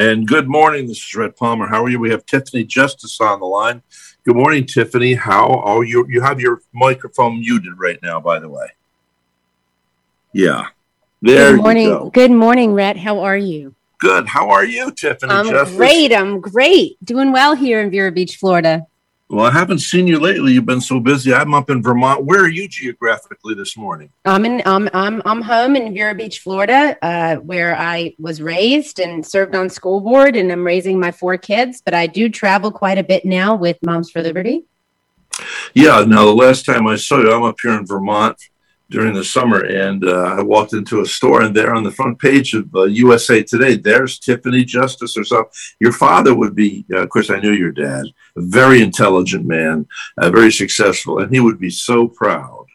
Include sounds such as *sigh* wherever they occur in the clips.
And good morning. This is Rhett Palmer. How are you? We have Tiffany Justice on the line. Good morning, Tiffany. How are you? You have your microphone muted right now, by the way. Yeah. There good morning. you go. Good morning, Rhett. How are you? Good. How are you, Tiffany I'm Justice? great. I'm great. Doing well here in Vero Beach, Florida. Well, I haven't seen you lately. You've been so busy. I'm up in Vermont. Where are you geographically this morning? I'm in. I'm I'm I'm home in Vero Beach, Florida, uh, where I was raised and served on school board, and I'm raising my four kids. But I do travel quite a bit now with Moms for Liberty. Yeah. Now, the last time I saw you, I'm up here in Vermont during the summer, and uh, I walked into a store, and there on the front page of uh, USA Today, there's Tiffany Justice or something. Your father would be, uh, of course, I knew your dad, a very intelligent man, uh, very successful, and he would be so proud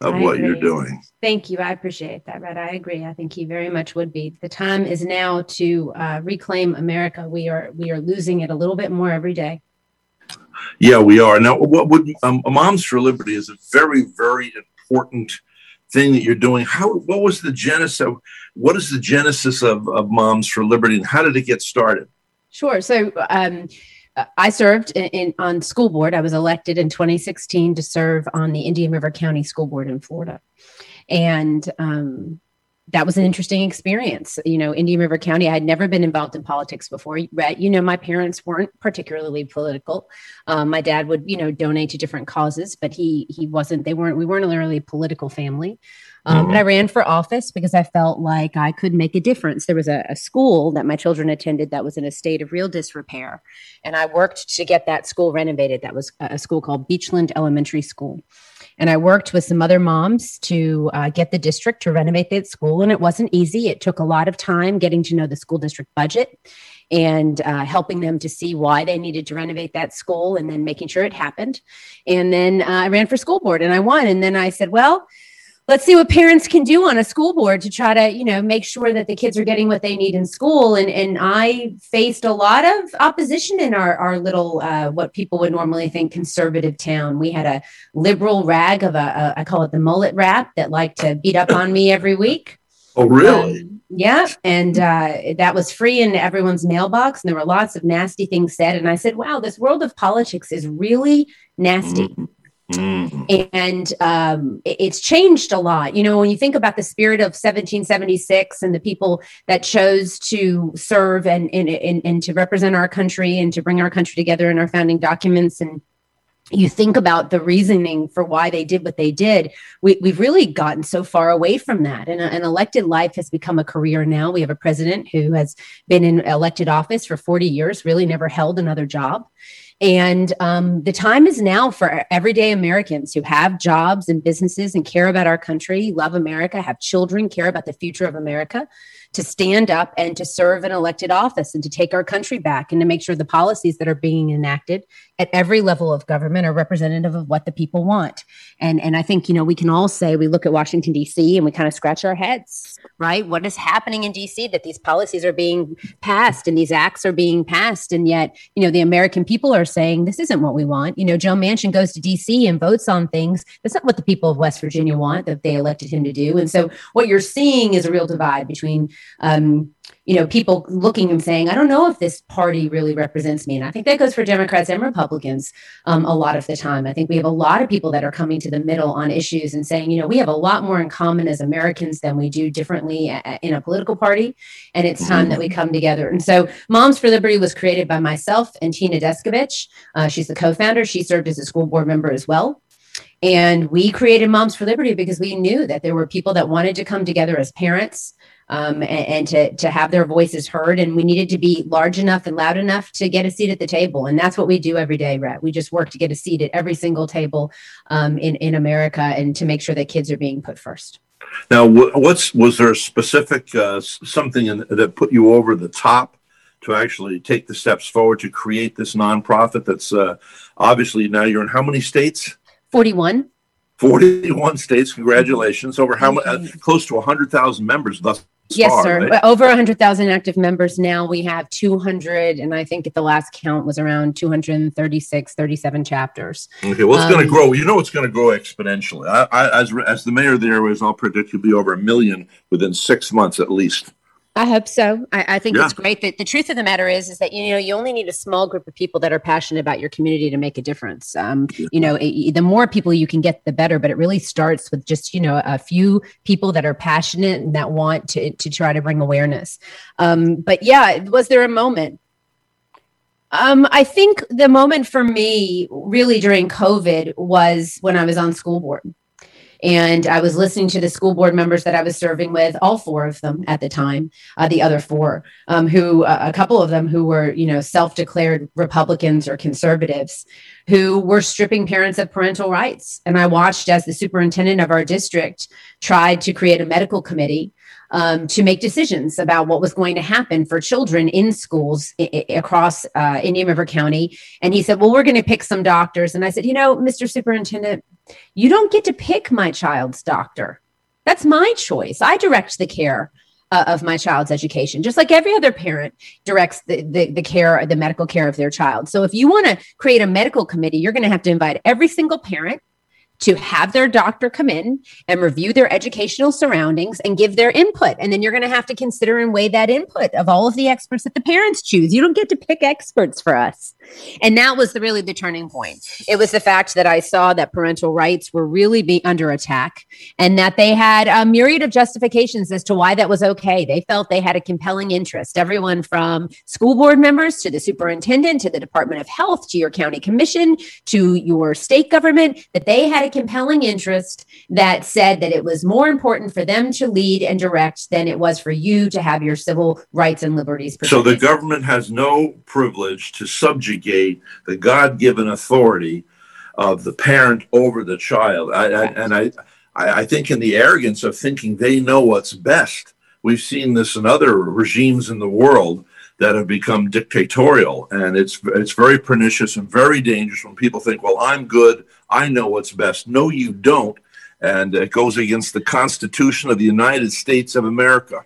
of I what you're doing. Thank you. I appreciate that, Rhett. I agree. I think he very much would be. The time is now to uh, reclaim America. We are we are losing it a little bit more every day. Yeah, we are. Now, what would um, Moms for Liberty is a very, very important thing that you're doing. How, what was the genesis of, what is the genesis of, of Moms for Liberty and how did it get started? Sure. So um, I served in, in on school board. I was elected in 2016 to serve on the Indian River County School Board in Florida, and um, that was an interesting experience. You know, Indian River County. I had never been involved in politics before. You know, my parents weren't particularly political. Um, my dad would, you know, donate to different causes, but he he wasn't. They weren't. We weren't really a political family. Um, But I ran for office because I felt like I could make a difference. There was a, a school that my children attended that was in a state of real disrepair, and I worked to get that school renovated. That was a school called Beachland Elementary School. And I worked with some other moms to uh, get the district to renovate that school. And it wasn't easy. It took a lot of time getting to know the school district budget and uh, helping them to see why they needed to renovate that school and then making sure it happened. And then uh, I ran for school board and I won. And then I said, well, let's see what parents can do on a school board to try to you know make sure that the kids are getting what they need in school and and i faced a lot of opposition in our our little uh, what people would normally think conservative town we had a liberal rag of a, a i call it the mullet rap that liked to beat up on me every week *laughs* Oh, really? um, yeah, and uh, that was free in everyone's mailbox, and there were lots of nasty things said. And I said, "Wow, this world of politics is really nasty." Mhm. Mhm. and um, it's changed a lot. You know, when you think about the spirit of 1776 and the people that chose to serve and, and, and, and to represent our country and to bring our country together in our founding documents and you think about the reasoning for why they did what they did, we, we've really gotten so far away from that. And an elected life has become a career now. We have a president who has been in elected office for 40 years, really never held another job. And um, the time is now for everyday Americans who have jobs and businesses and care about our country, love America, have children, care about the future of America, to stand up and to serve an elected office and to take our country back and to make sure the policies that are being enacted at every level of government are representative of what the people want. And and I think you know we can all say we look at Washington D.C. and we kind of scratch our heads, right? What is happening in D.C. that these policies are being passed and these acts are being passed, and yet you know the American people are saying this isn't what we want. You know, Joe Manchin goes to D.C. and votes on things that's not what the people of West Virginia want that they elected him to do. And so what you're seeing is a real divide between um, you know, people looking and saying, I don't know if this party really represents me. And I think that goes for Democrats and Republicans um, a lot of the time. I think we have a lot of people that are coming to the middle on issues and saying, you know, we have a lot more in common as Americans than we do differently a- in a political party. And it's time that we come together. And so Moms for Liberty was created by myself and Tina Descovich. Uh, she's the co founder. She served as a school board member as well. And we created Moms for Liberty because we knew that there were people that wanted to come together as parents um, and, and to, to have their voices heard. And we needed to be large enough and loud enough to get a seat at the table. And that's what we do every day, Rhett. We just work to get a seat at every single table um, in, in America and to make sure that kids are being put first. Now, what's was there a specific uh, something in, that put you over the top to actually take the steps forward to create this nonprofit? That's uh, obviously now you're in how many states? 41. 41 states. Congratulations! Over how much? Uh, close to 100,000 members thus yes, sir. Right? Over 100,000 active members now. We have 200, and I think at the last count was around 236, 37 chapters. Okay, well, it's um, going to grow. You know, it's going to grow exponentially. I, I, as, as the mayor of the there is, I'll predict you'll be over a million within six months at least. I hope so. I, I think yeah. it's great. That the truth of the matter is, is that you know you only need a small group of people that are passionate about your community to make a difference. Um, you know, it, the more people you can get, the better. But it really starts with just you know a few people that are passionate and that want to to try to bring awareness. Um, but yeah, was there a moment? Um, I think the moment for me, really during COVID, was when I was on school board. And I was listening to the school board members that I was serving with, all four of them at the time, uh, the other four, um, who uh, a couple of them who were, you know, self-declared Republicans or conservatives, who were stripping parents of parental rights. And I watched as the superintendent of our district tried to create a medical committee um, to make decisions about what was going to happen for children in schools I- across uh, Indian River County. And he said, Well, we're going to pick some doctors. And I said, You know, Mr. Superintendent, you don't get to pick my child's doctor. That's my choice. I direct the care. Uh, of my child's education, just like every other parent directs the, the, the care, the medical care of their child. So, if you want to create a medical committee, you're going to have to invite every single parent to have their doctor come in and review their educational surroundings and give their input. And then you're going to have to consider and weigh that input of all of the experts that the parents choose. You don't get to pick experts for us. And that was the, really the turning point. It was the fact that I saw that parental rights were really being under attack and that they had a myriad of justifications as to why that was okay. They felt they had a compelling interest. Everyone from school board members to the superintendent to the Department of Health to your county commission to your state government, that they had a compelling interest that said that it was more important for them to lead and direct than it was for you to have your civil rights and liberties protected. So the government has no privilege to subjugate the God given authority of the parent over the child. I, I, and I, I think in the arrogance of thinking they know what's best, we've seen this in other regimes in the world that have become dictatorial. And it's it's very pernicious and very dangerous when people think well i'm good i know what's best. No you don't. And it goes against the constitution of the united states of america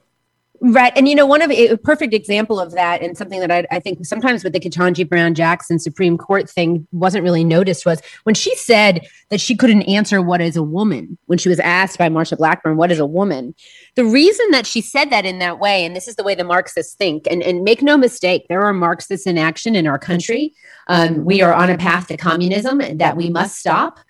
Right. And, you know, one of a perfect example of that, and something that I, I think sometimes with the Ketanji Brown Jackson Supreme Court thing wasn't really noticed was when she said that she couldn't answer what is a woman when she was asked by Marsha Blackburn, what is a woman? The reason that she said that in that way, and this is the way the Marxists think, and, and make no mistake, there are Marxists in action in our country. Um, we are on a path to communism that we must stop.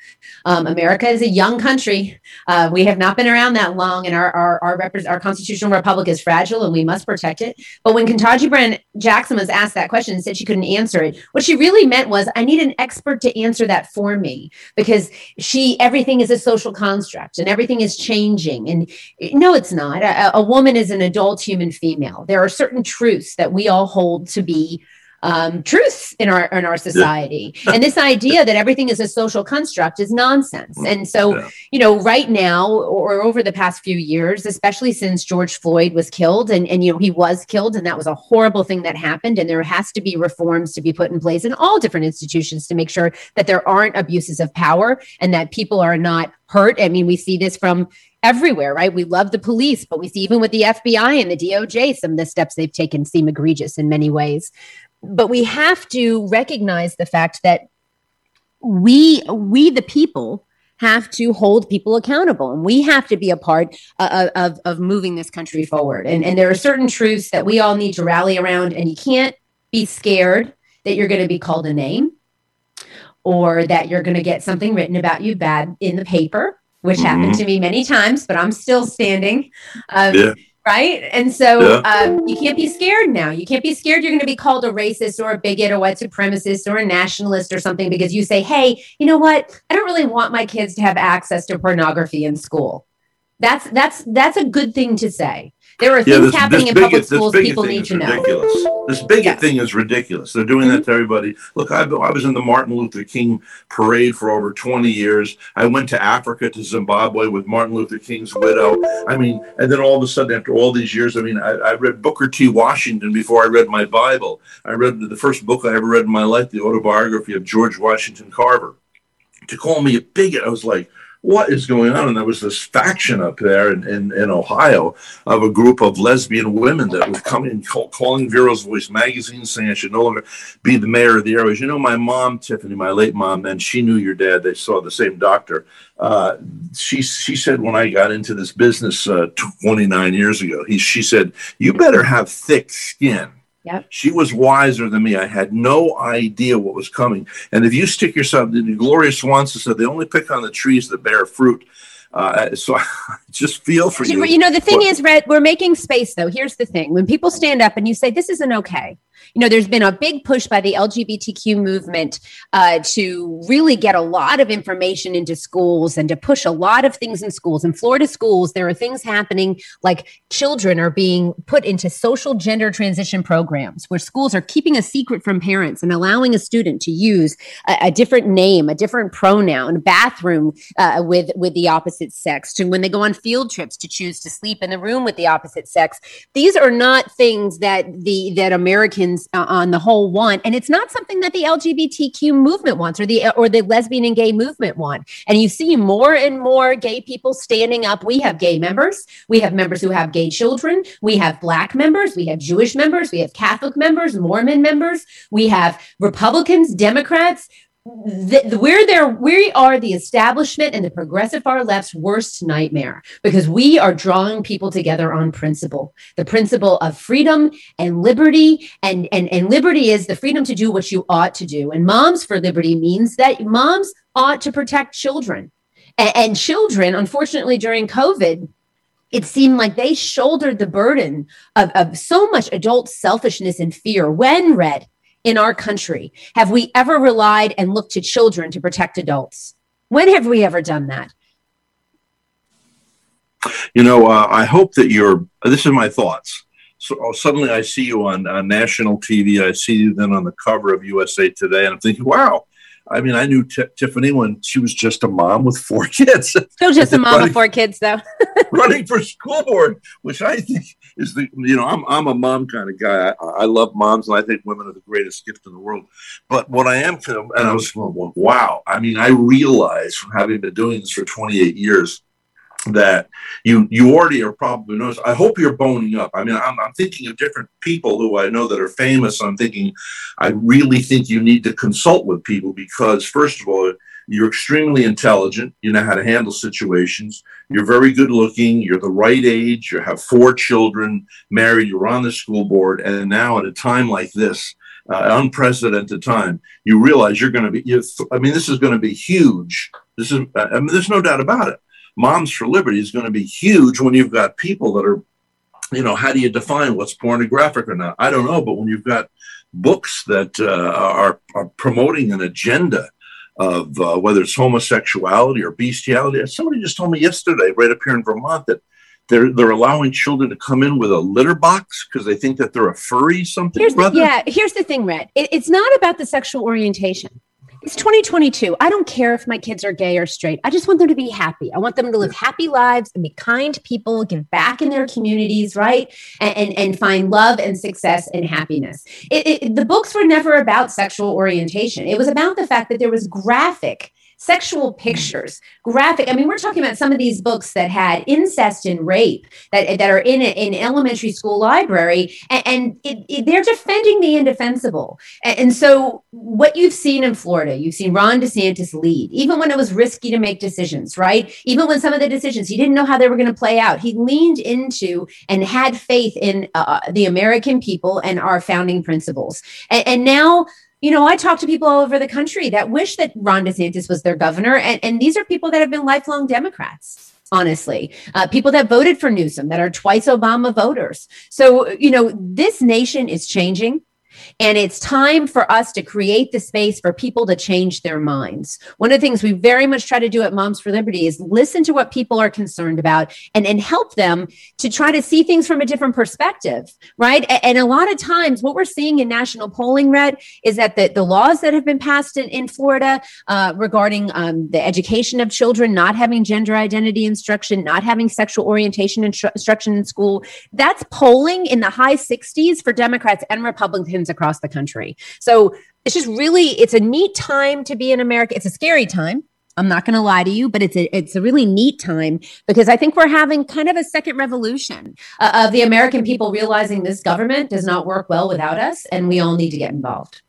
Um, America is a young country. Uh, we have not been around that long, and our our our, our constitutional republic is fragile, and we must protect it. But when Ketanji Brown Jackson was asked that question and said she couldn't answer it, what she really meant was, "I need an expert to answer that for me," because she everything is a social construct and everything is changing. And no, it's not. A, a woman is an adult human female. There are certain truths that we all hold to be um, truths in our in our society. Yeah. *laughs* and this idea that everything is a social construct is nonsense. And so, yeah. you know, right now or over the past few years, especially since George Floyd was killed, and and you know he was killed, and that was a horrible thing that happened. And there has to be reforms to be put in place in all different institutions to make sure that there aren't abuses of power and that people are not hurt. I mean, we see this from everywhere, right? We love the police, but we see even with the FBI and the DOJ, some of the steps they've taken seem egregious in many ways but we have to recognize the fact that we we the people have to hold people accountable and we have to be a part uh, of, of moving this country forward and, and there are certain truths that we all need to rally around and you can't be scared that you're going to be called a name or that you're going to get something written about you bad in the paper which mm-hmm. happened to me many times but i'm still standing um, yeah right? And so yeah. um, you can't be scared now. You can't be scared you're going to be called a racist or a bigot or white supremacist or a nationalist or something because you say, hey, you know what? I don't really want my kids to have access to pornography in school. That's that's that's a good thing to say. There are things this, happening this in bigot, public schools people need to ridiculous. know. This bigot yes. thing is ridiculous. They're doing mm-hmm. that to everybody. Look, I, I was in the Martin Luther King parade for over 20 years. I went to Africa, to Zimbabwe with Martin Luther King's widow. I mean, and then all of a sudden, after all these years, I mean, I, I read Booker T. Washington before I read my Bible. I read the first book I ever read in my life, the autobiography of George Washington Carver. To call me a bigot, I was like, what is going on? And there was this faction up there in, in, in Ohio of a group of lesbian women that was coming call, calling Vero's Voice magazine saying I should no longer be the mayor of the area. You know, my mom, Tiffany, my late mom, and she knew your dad. They saw the same doctor. Uh, she she said when I got into this business uh, 29 years ago, he, she said, you better have thick skin Yep. She was wiser than me. I had no idea what was coming. And if you stick yourself, to the Gloria Swanson said, they only pick on the trees that bear fruit. Uh, so *laughs* I just feel for you. You know, the thing but, is, Rhett, we're making space though. Here's the thing when people stand up and you say, this isn't okay, you know, there's been a big push by the LGBTQ movement uh, to really get a lot of information into schools and to push a lot of things in schools. In Florida schools, there are things happening like children are being put into social gender transition programs where schools are keeping a secret from parents and allowing a student to use a, a different name, a different pronoun, bathroom uh, with with the opposite sex, to when they go on field trips to choose to sleep in the room with the opposite sex. These are not things that the that Americans uh, on the whole want. And it's not something that the lgbtq movement wants or the or the lesbian and gay movement want. And you see more and more gay people standing up. We have gay members. We have members who have gay children. We have black members. We have jewish members. We have catholic members mormon members. We have republicans democrats the, the, we're there we are the establishment and the progressive far left's worst nightmare because we are drawing people together on principle. The principle of freedom and liberty and and and liberty is the freedom to do what you ought to do. And moms for liberty means that moms ought to protect children. And, and children unfortunately during covid it seemed like they shouldered the burden of, of so much adult selfishness and fear when Rhett in our country have we ever relied and looked to children to protect adults? When have we ever done that? You know, uh, I hope that you're, this is my thoughts. So oh, suddenly I see you on, on national TV. I see you then on the cover of USA Today, and I'm thinking, wow, I mean, I knew T- Tiffany when she was just a mom with four *laughs* kids. Still just a *laughs* mom running, with four kids, though. *laughs* running for school board, which I think is the, you know, I'm, I'm a mom kind of guy. I, I, love moms and I think women are the greatest gift in the world. But what I am, and I was, wow. I mean, I realize from having been doing this for 28 years that you you already are probably knows. I hope you're boning up. I mean, I'm, I'm thinking of different people who I know that are famous. I'm thinking, I really think you need to consult with people because, first of all, you're extremely intelligent. You know how to handle situations. You're very good looking. You're the right age. You have four children, married. You're on the school board, and now at a time like this. Uh, unprecedented time, you realize you're going to be. I mean, this is going to be huge. This is. I mean, there's no doubt about it Moms for Liberty is going to be huge when you've got people that are, you know, how do you define what's pornographic or not? I don't know, but when you've got books that uh, are, are, promoting an agenda of uh, whether it's homosexuality or bestiality, somebody just told me yesterday, right up here in Vermont, that they're they're allowing children to come in with a litter box because they think that they're a furry something. Here's the, yeah, here's the thing, Rhett. It, it's not about the sexual orientation. It's 2022. I don't care if my kids are gay or straight. I just want them to be happy. I want them to live happy lives and be kind people, give back in their communities, right? And, and, and find love and success and happiness. It, it, the books were never about sexual orientation. It was about the fact that there was graphic sexual pictures, graphic. I mean, we're talking about some of these books that had incest and rape that, that are in an elementary school library, and, and it, it, they're defending the indefensible. And, and so, what you've seen in Florida, you've seen Ron DeSantis lead, even when it was risky to make decisions, right? Even when some of the decisions he didn't know how they were going to play out, he leaned into and had faith in uh, the American people and our founding principles. and, and now you know, I talk to people all over the country that wish that Ron DeSantis was their governor. And, and these are people that have been lifelong Democrats, honestly. Uh, people that voted for Newsom, that are twice Obama voters. So, you know, this nation is changing. And it's time for us to create the space for people to change their minds. One of the things we very much try to do at Moms for Liberty is listen to what people are concerned about and, and help them to try to see things from a different perspective, right? And a lot of times, what we're seeing in national polling, Rhett, is that the, the laws that have been passed in, in Florida uh, regarding um, the education of children, not having gender identity instruction, not having sexual orientation instru- instruction in school, that's polling in the high 60s for Democrats and Republicans across the country. So it's just really, it's a neat time to be in America. It's a scary time. I'm not going to lie to you, but it's a it's a really neat time because I think we're having kind of a second revolution uh, of the American people realizing this government does not work well without us, and we all need to get involved.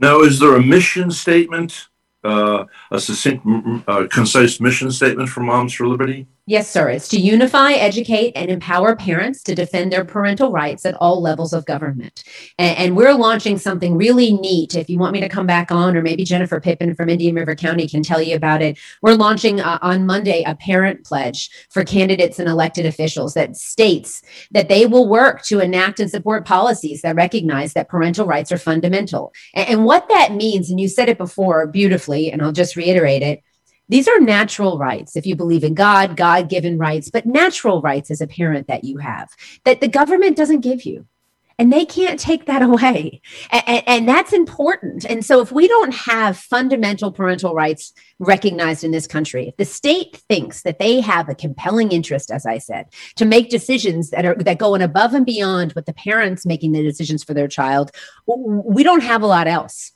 Now, is there a mission statement, uh, a succinct, uh, concise mission statement for Moms for Liberty? Yes, sir. It's to unify, educate, and empower parents to defend their parental rights at all levels of government. And, and, we're launching something really neat. If you want me to come back on, or maybe Jennifer Pippin from Indian River County can tell you about it, we're launching uh, on Monday a parent pledge for candidates and elected officials that states that they will work to enact and support policies that recognize that parental rights are fundamental. and, and what that means, and you said it before beautifully, and I'll just reiterate it these are natural rights if you believe in God, God given rights, but natural rights as a parent that you have that the government doesn't give you. And they can't take that *laughs* away. And, and, that's important. And so, if we don't have fundamental parental rights recognized in this country, if the state thinks that they have a compelling interest, as I said, to make decisions that are that go above and beyond what the parents making the decisions for their child, we don't have a lot else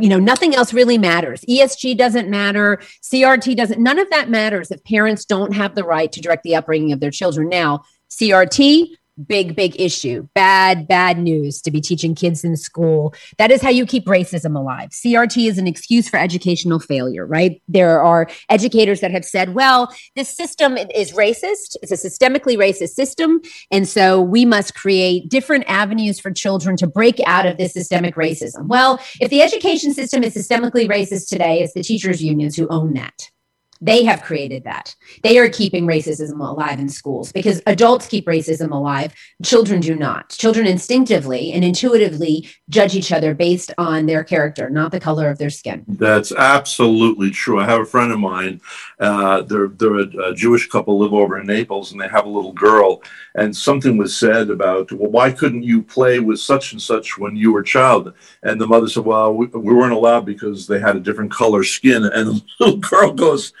you know nothing else really matters. Esg doesn't matter. Crt doesn't none of that matters if parents don't have the right to direct the upbringing of their children. Now crt big, big issue. Bad, bad news to be teaching kids in school. That is how you keep racism alive. CRT is an excuse for educational failure, right? There are educators that have said, well, this system is racist. It's a systemically racist system. And so we must create different avenues for children to break out of this systemic racism. Well, if the education system is systemically racist today, it's the teachers' unions who own that. They have created that. They are keeping racism alive in schools because adults keep racism alive. Children do not. Children instinctively and intuitively judge each other based on their character, not the color of their skin. That's absolutely true. I have a friend of mine. Uh, they're they're a, a, Jewish couple live over in Naples, and they have a little girl. And something was said about, well, why couldn't you play with such and such when you were a child? And the mother said, well, we, we weren't allowed because they had a different color skin. And the *laughs* little girl goes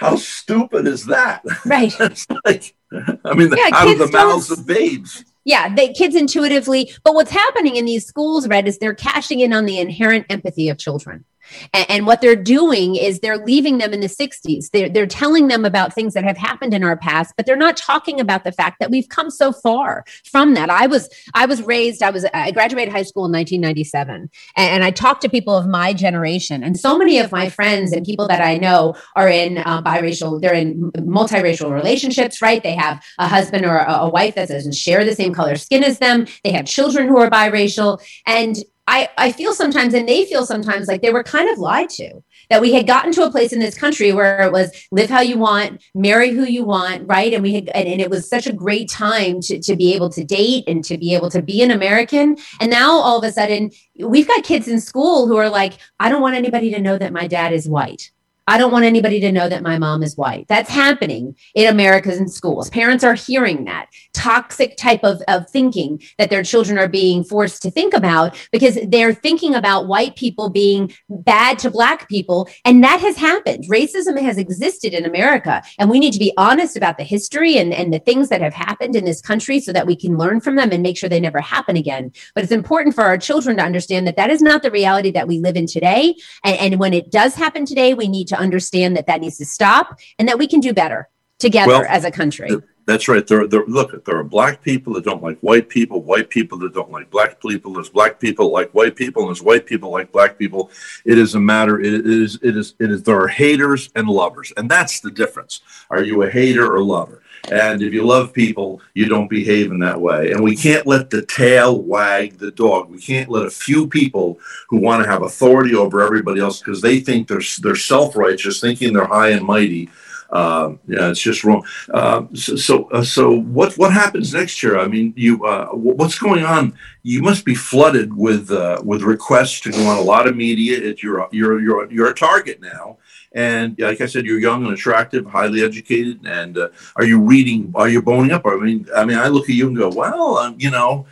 how stupid is that? Right. *laughs* it's like, I mean, yeah, out of the mouths of babes. Yeah, the kids intuitively. But what's happening in these schools, Rhett, is they're cashing in on the inherent empathy of children. And, and, what they're doing is they're leaving them in the 60s. They're, they're telling them about things that have happened in our past, but they're not talking about the fact that we've come so far from that. I was I was raised, I was I graduated high school in 1997, and, and I talked to people of my generation, and so many of my friends and people that I know are in uh, biracial, they're in multiracial relationships, right? They have a husband or a, a wife that doesn't share the same color skin as them. They have children who are biracial, and I, I feel sometimes, and they feel sometimes like they were kind of lied to, that we had gotten to a place in this country where it was live how you want, marry who you want, right? And we had, and, and it was such a great time to, to be able to date and to be able to be an American. And now all of a sudden, we've got kids in school who are like, I don't want anybody to know that my dad is white. I don't want anybody to know that my mom is white. That's happening in America's in schools. Parents are hearing that toxic type of, of thinking that their children are being forced to think about because they're thinking about white people being bad to black people. And that has happened. Racism has existed in America. And we need to be honest about the history and, and the things that have happened in this country so that we can learn from them and make sure they never happen again. But it's important for our children to understand that that is not the reality that we live in today. And, and when it does happen today, we need to understand that that needs to stop and that we can do better together well, as a country. That's right. There, there, look, there are black people that don't like white people, white people that don't like black people. There's black people like white people, and there's white people like black people. It is a matter. It is. It is. It is. There are haters and lovers, and that's the difference. Are you a hater or lover? And if you love people, you don't behave in that way. And we can't let the tail wag the dog. We can't let a few people who want to have authority over everybody else because they think they're they're self righteous, thinking they're high and mighty. Uh, yeah, it's just wrong. Uh, so, so, uh, so, what what happens next year? I mean, you uh, what's going on? You must be flooded with uh, with requests to go on a lot of media. It, you're you're you're you're a target now. And like I said, you're young and attractive, highly educated. And uh, are you reading? Are you boning up? I mean, I mean, I look at you and go, well, um, you know,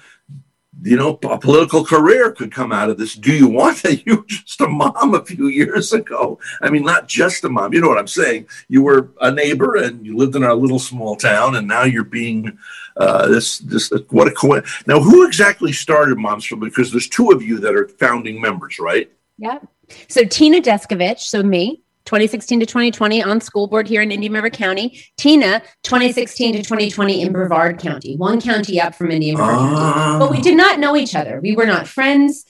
you know, a political career could come out of this. Do you want that? *laughs* You were just a mom a few years ago. I mean, not just a mom. You know what I'm saying? You were a neighbor and you lived in our little small town, and now you're being uh, this. This what a coincidence. Now, who exactly started Moms for? Because there's two of you that are founding members, right? Yeah. So Tina Descovich, so me, 2016 to 2020 on school board here in Indian River County. Tina, 2016 to 2020 in Brevard County, one county up from Indian River County. Ah. But we did not know each other. We were not friends.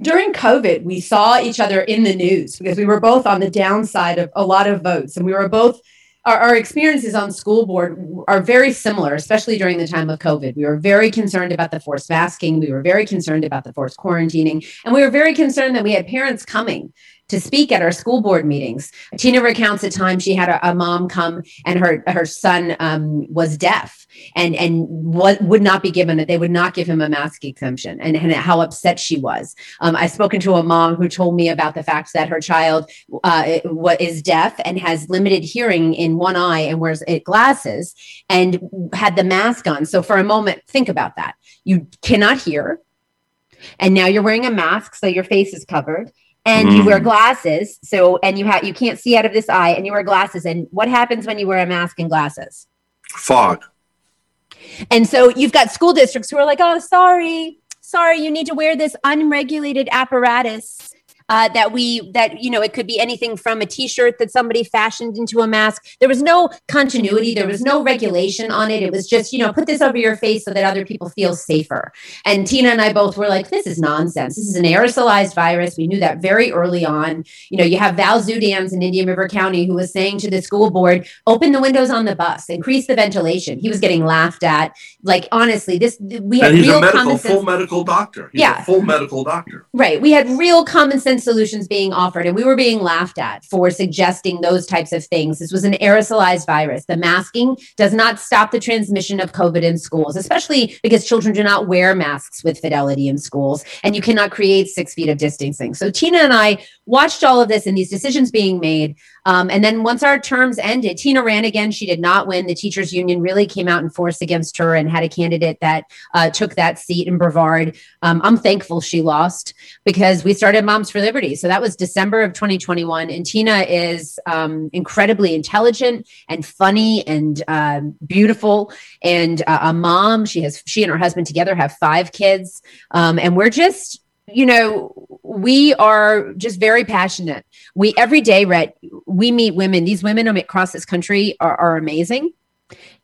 During COVID, we saw each other in the news because we were both on the downside of a lot of votes, and we were both. Our, our experiences on school board are very similar, especially during the time of COVID. We were very concerned about the forced masking. We were very concerned about the forced quarantining. And we were very concerned that we had parents coming to speak at our school board meetings. Tina recounts a time she had a, a mom come and her her son um, was deaf and and what would not be given that they would not give him a mask exemption and, and how upset she was. Um, I've spoken to a mom who told me about the fact that her child uh, what is deaf and has limited hearing in one eye and wears it glasses and had the mask on. So for a moment, think about that. You cannot hear. And now you're wearing a mask, so your face is covered and you wear Mm. glasses so and you have you can't see out of this eye and you wear glasses and what happens when you wear a mask and glasses Fog. And so you've got school districts who are like oh sorry sorry you need to wear this unregulated apparatus uh, that we that you know it could be anything from a t-shirt that somebody fashioned into a mask. There was no continuity. There was no regulation on it. It was just you know put this over your face so that other people feel safer. And tina and i both were like this is nonsense. This is an aerosolized virus. We knew that very early on. You know you have val zudans in indian river county who was saying to the school board open the windows on the bus. Increase the ventilation. He was getting laughed at. Like honestly this we had And he's real a medical, full medical doctor. He's Yeah. a full medical doctor. Right. We had real common sense solutions being offered, and we were being laughed at for suggesting those types of things. This was an aerosolized virus. The masking does not stop the transmission of COVID in schools, especially because children do not wear masks with fidelity in schools, and you cannot create six feet of distancing. So Tina and I watched all of this and these decisions being made. Um, and then once our terms ended, Tina ran again. She did not win. The teachers union really came out in force against her and had a candidate that uh, took that seat in Brevard. Um, I'm thankful she lost because we started Moms for Liberty. So that was December of 2021. And Tina is um, incredibly intelligent and funny and um, beautiful and uh, a mom. She has she and her husband together have five kids, um, and we're just you know we are just very passionate. We every day, Rhett, we meet women. These women across this country are, are amazing.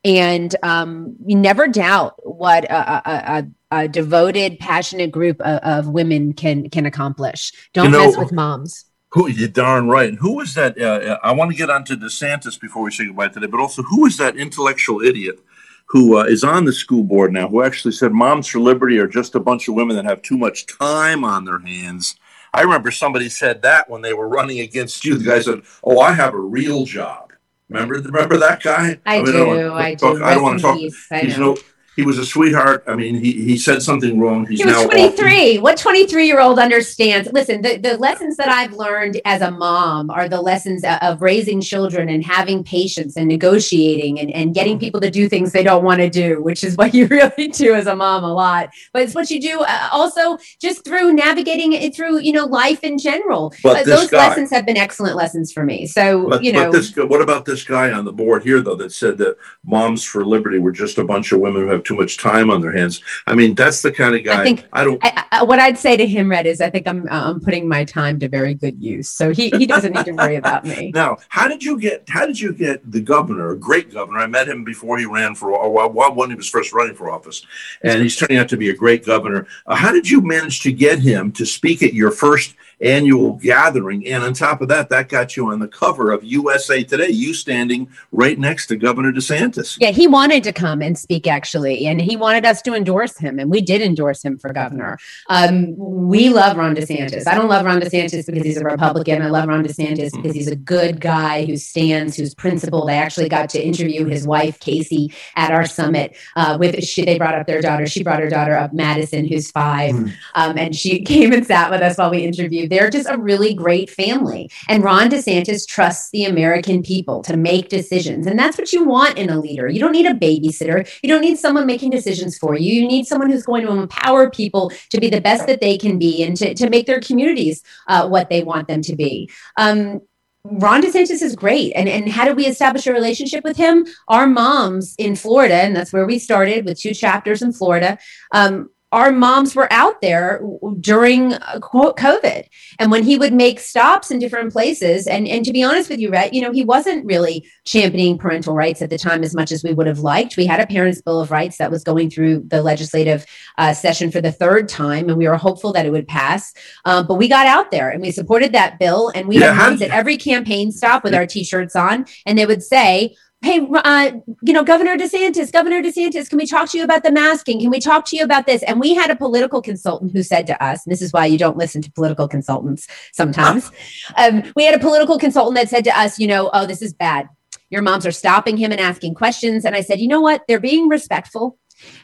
And um, you never doubt what a, a, a, a devoted, passionate group of, of women can can accomplish. Don't You know- mess with moms. Who you're darn right. And who was that? Uh, I want to get onto DeSantis before we say goodbye today, but also who is that intellectual idiot who uh, is on the school board now who actually said Moms for Liberty are just a bunch of women that have too much time on their hands? I remember somebody said that when they were running against you. The guy said, "Oh, I have a real job." Remember, remember that guy? I, mean, do. I, do. talk- I don't want to talk. peace. He's no. He was a sweetheart. I mean, he, he said something wrong. He's He was now off- 23. What 23 year old understands? Listen, the, the lessons that I've learned as a mom are the lessons of, raising children and having patience and negotiating and, and getting people to do things they don't want to do, which is what *laughs* you really do as a mom a lot. But it's what you do uh, also just through navigating it through, you know, life in general. But Uh, those guy- lessons have been excellent lessons for me. So, But, you know, but this, what about this guy on the board here, though, that said that Moms for Liberty were just a bunch of women who have too much time on their hands? I mean, that's the kind of guy. I think- I don't. I, I, what I'd say to him, Rhett, is I think I'm uh, I'm putting my time to very good use. So he, he doesn't need to worry about me. *laughs* Now, how did you get? How did you get the governor, a great governor? I met him before he ran for, or while- while- when he was first running for office, and he's turning out to be a great governor. Uh, how did you manage to get him to speak at your first annual gathering? And on top of that, that got you on the cover of USA Today. You standing right next to Governor DeSantis. Yeah, he wanted to come and speak actually, and he wanted us to endorse him, and we did endorse him for governor. Um, we love Ron DeSantis. I don't love Ron DeSantis because he's a Republican. I love Ron DeSantis because he's a good guy who stands, who's principled. I actually got to interview his wife Casey at our summit. Uh, with she, they brought up their daughter. She brought her daughter up, Madison, who's five, Mm. um, and she *laughs* came and sat with us while we interviewed. They're just a really great family, and Ron DeSantis trusts the American people to make decisions, and that's what you want in a leader. You don't need a babysitter. You don't need someone making decisions for you. You need someone who's going to empower people to be the best that they can be and to, to make their communities uh, what they want them to be. Um, Ron DeSantis is great. And, and how did we establish a relationship with him? Our moms in Florida, and that's where we started with two chapters in Florida, um, our moms were out there during COVID. And when he would make stops in different places, and, and to be honest with you, Rhett, you know, he wasn't really championing parental rights at the time as much as we would have liked. We had a Parents' Bill of Rights that was going through the legislative uh, session for the third time, and we were hopeful that it would pass. Um, but we got out there and we supported that bill, and we yeah, had moms at every campaign stop with our t shirts on, and they would say, hey, uh, you know, Governor DeSantis, Governor DeSantis, can we talk to you about the masking? Can we talk to you about this? And we had a political consultant who said to us, this is why you don't listen to political consultants sometimes. um, we had a political consultant that said to us, you know, oh, this is bad. Your moms are stopping him and asking questions. And I said, you know what? They're being respectful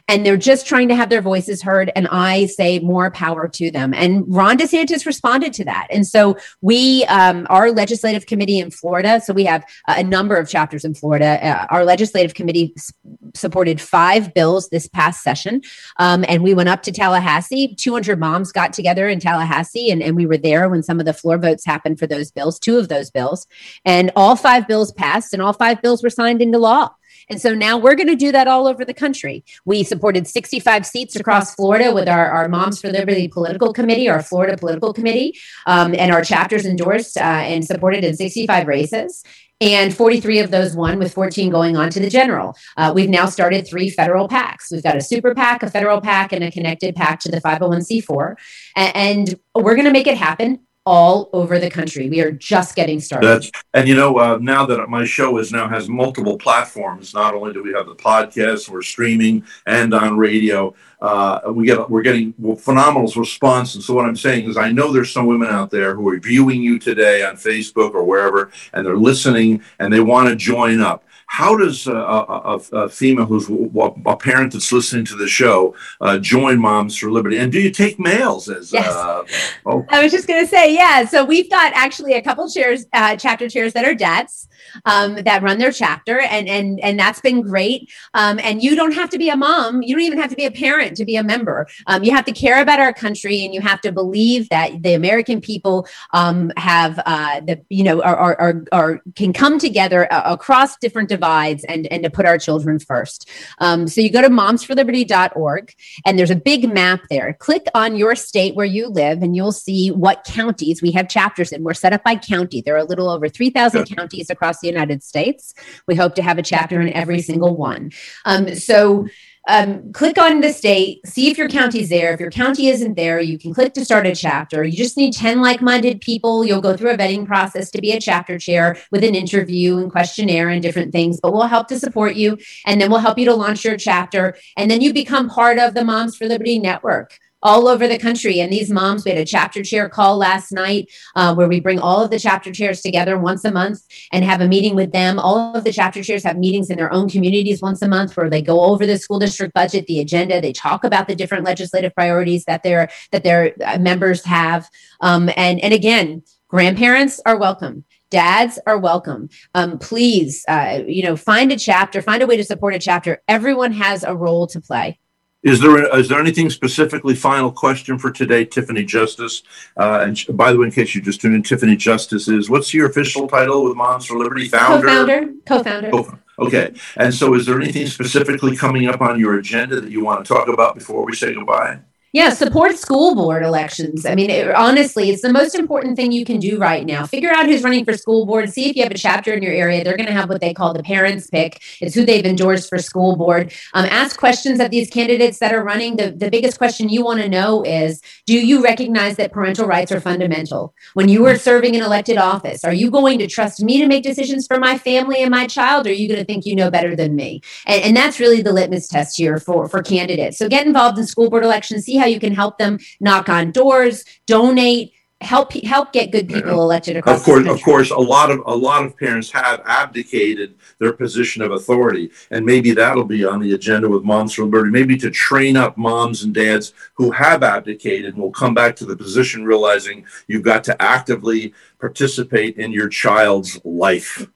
and they're just trying to have their voices heard. And I say more power to them. And Ron DeSantis responded to that. And so we, um, our legislative committee in Florida, so we have a number of chapters in Florida. Uh, our legislative committee s- supported five bills this past session. Um, and we went up to Tallahassee. 200 moms got together in Tallahassee, and, and we were there when some of the floor votes happened for those bills, two of those bills. And all five bills passed, and all five bills were signed into law. And so now we're going to do that all over the country. We supported 65 seats across Florida with our, our Moms for Liberty political committee, our Florida political committee, um, and our chapters endorsed uh, and supported in 65 races. And 43 of those won with 14 going on to the general. Uh, we've now started three federal pacs we've got a super pac a federal pac and a connected pac to the 501c4 and, and we're going to make it happen all over the country. We are just getting started. That's, and you know, uh, now that my show is now has multiple platforms, not only do we have the podcast, we're streaming and on radio. Uh, we get we're getting phenomenal response. And so what I'm saying is, I know there's some women out there who are viewing you today on Facebook or wherever, and they're listening and they want to join up how does a, a, a, female who's a parent that's listening to the show uh, join Moms for Liberty? And do you take males as? Yes. Uh, oh. I was just going to say, yeah. So we've got actually a couple chairs, uh, chapter chairs that are dads um, that run their chapter, and and and that's been great. Um, and you don't have to be a mom. You don't even have to be a parent to be a member. Um, you have to care about our country, and you have to believe that the American people um, have uh, the you know are, are, are, are can come together uh, across different divides and and to put our children first. Um, so you go to momsforliberty.org, and there's a big map there. Click on your state where you live, and you'll see what counties we have chapters in. We're set up by county. There are a little over three thousand counties across the United States. We hope to have a chapter in every single one. Um, so um, click on the state, see if your county's there. If your county isn't there, you can click to start a chapter. You just need 10 like minded people. You'll go through a vetting process to be a chapter chair with an interview and questionnaire and different things, but we'll help to support you. And then we'll help you to launch your chapter. And then you become part of the Moms for Liberty network all over the country. And these moms, we had a chapter chair call last night uh, where we bring all of the chapter chairs together once a month and have a meeting with them. All of the chapter chairs have meetings in their own communities once a month where they go over the school district budget, the agenda. They talk about the different legislative priorities that their that their uh, members have. Um, and and again, grandparents are welcome dads are welcome um, please uh, you know find a chapter find a way to support a chapter everyone has a role to play is there is there anything specifically final question for today, Tiffany Justice? Uh, and by the way, in case you just tuned in, Tiffany Justice is what's your official title with Moms for Liberty? Founder. Co-founder. Co-founder. Co-founder. Okay. And so, is there anything specifically coming up on your agenda that you want to talk about before we say goodbye? Yeah, support school board elections. I mean, it, honestly, it's the most important thing you can do right now. Figure out who's running for school board. See if you have a chapter in your area. They're going to have what they call the parents pick. It's who they've endorsed for school board. Um, ask questions of these candidates that are running. The, the biggest question you want to know is Do you recognize that parental rights are fundamental? When you are serving an elected office, are you going to trust me to make decisions for my family and my child? Or are you going to think you know better than me? And, and that's really the litmus test here for, for candidates. So get involved in school board elections. See how how you can help them knock on doors, donate, help help get good people elected across. Of course, of course, a lot of a lot of parents have abdicated their position of authority, and maybe that'll be on the agenda with Moms for Liberty. Maybe to train up moms and dads who have abdicated and will come back to the position realizing you've got to actively participate in your child's life.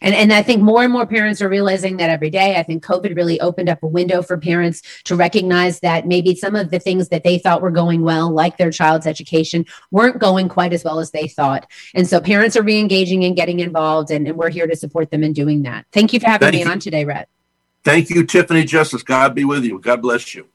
And, and I think more and more parents are realizing that every day. I think COVID really opened up a window for parents to recognize that maybe some of the things that they thought were going well, like their child's education, weren't going quite as well as they thought. And so parents are re-engaging and getting involved, and, and we're here to support them in doing that. Thank you for having Thank me you. on today, Rhett. Thank you, Tiffany Justice. God be with you. God bless you.